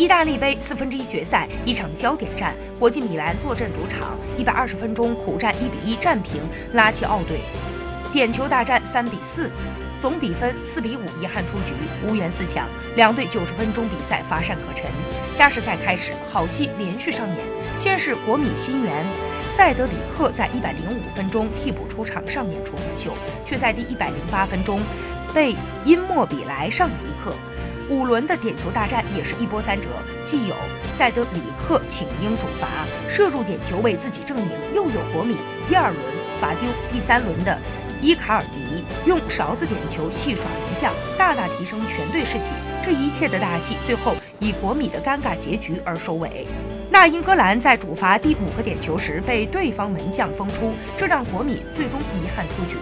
意大利杯四分之一决赛，一场焦点战，国际米兰坐镇主场，一百二十分钟苦战一比一战平拉齐奥队，点球大战三比四，总比分四比五遗憾出局，无缘四强。两队九十分钟比赛乏善可陈。加时赛开始，好戏连续上演，先是国米新援塞德里克在一百零五分钟替补出场上演处子秀，却在第一百零八分钟被因莫比莱上了一课。五轮的点球大战也是一波三折，既有塞德里克请缨主罚射入点球为自己证明，又有国米第二轮罚丢，第三轮的伊卡尔迪用勺子点球戏耍门将，大大提升全队士气。这一切的大戏最后以国米的尴尬结局而收尾。那英格兰在主罚第五个点球时被对方门将封出，这让国米最终遗憾出局。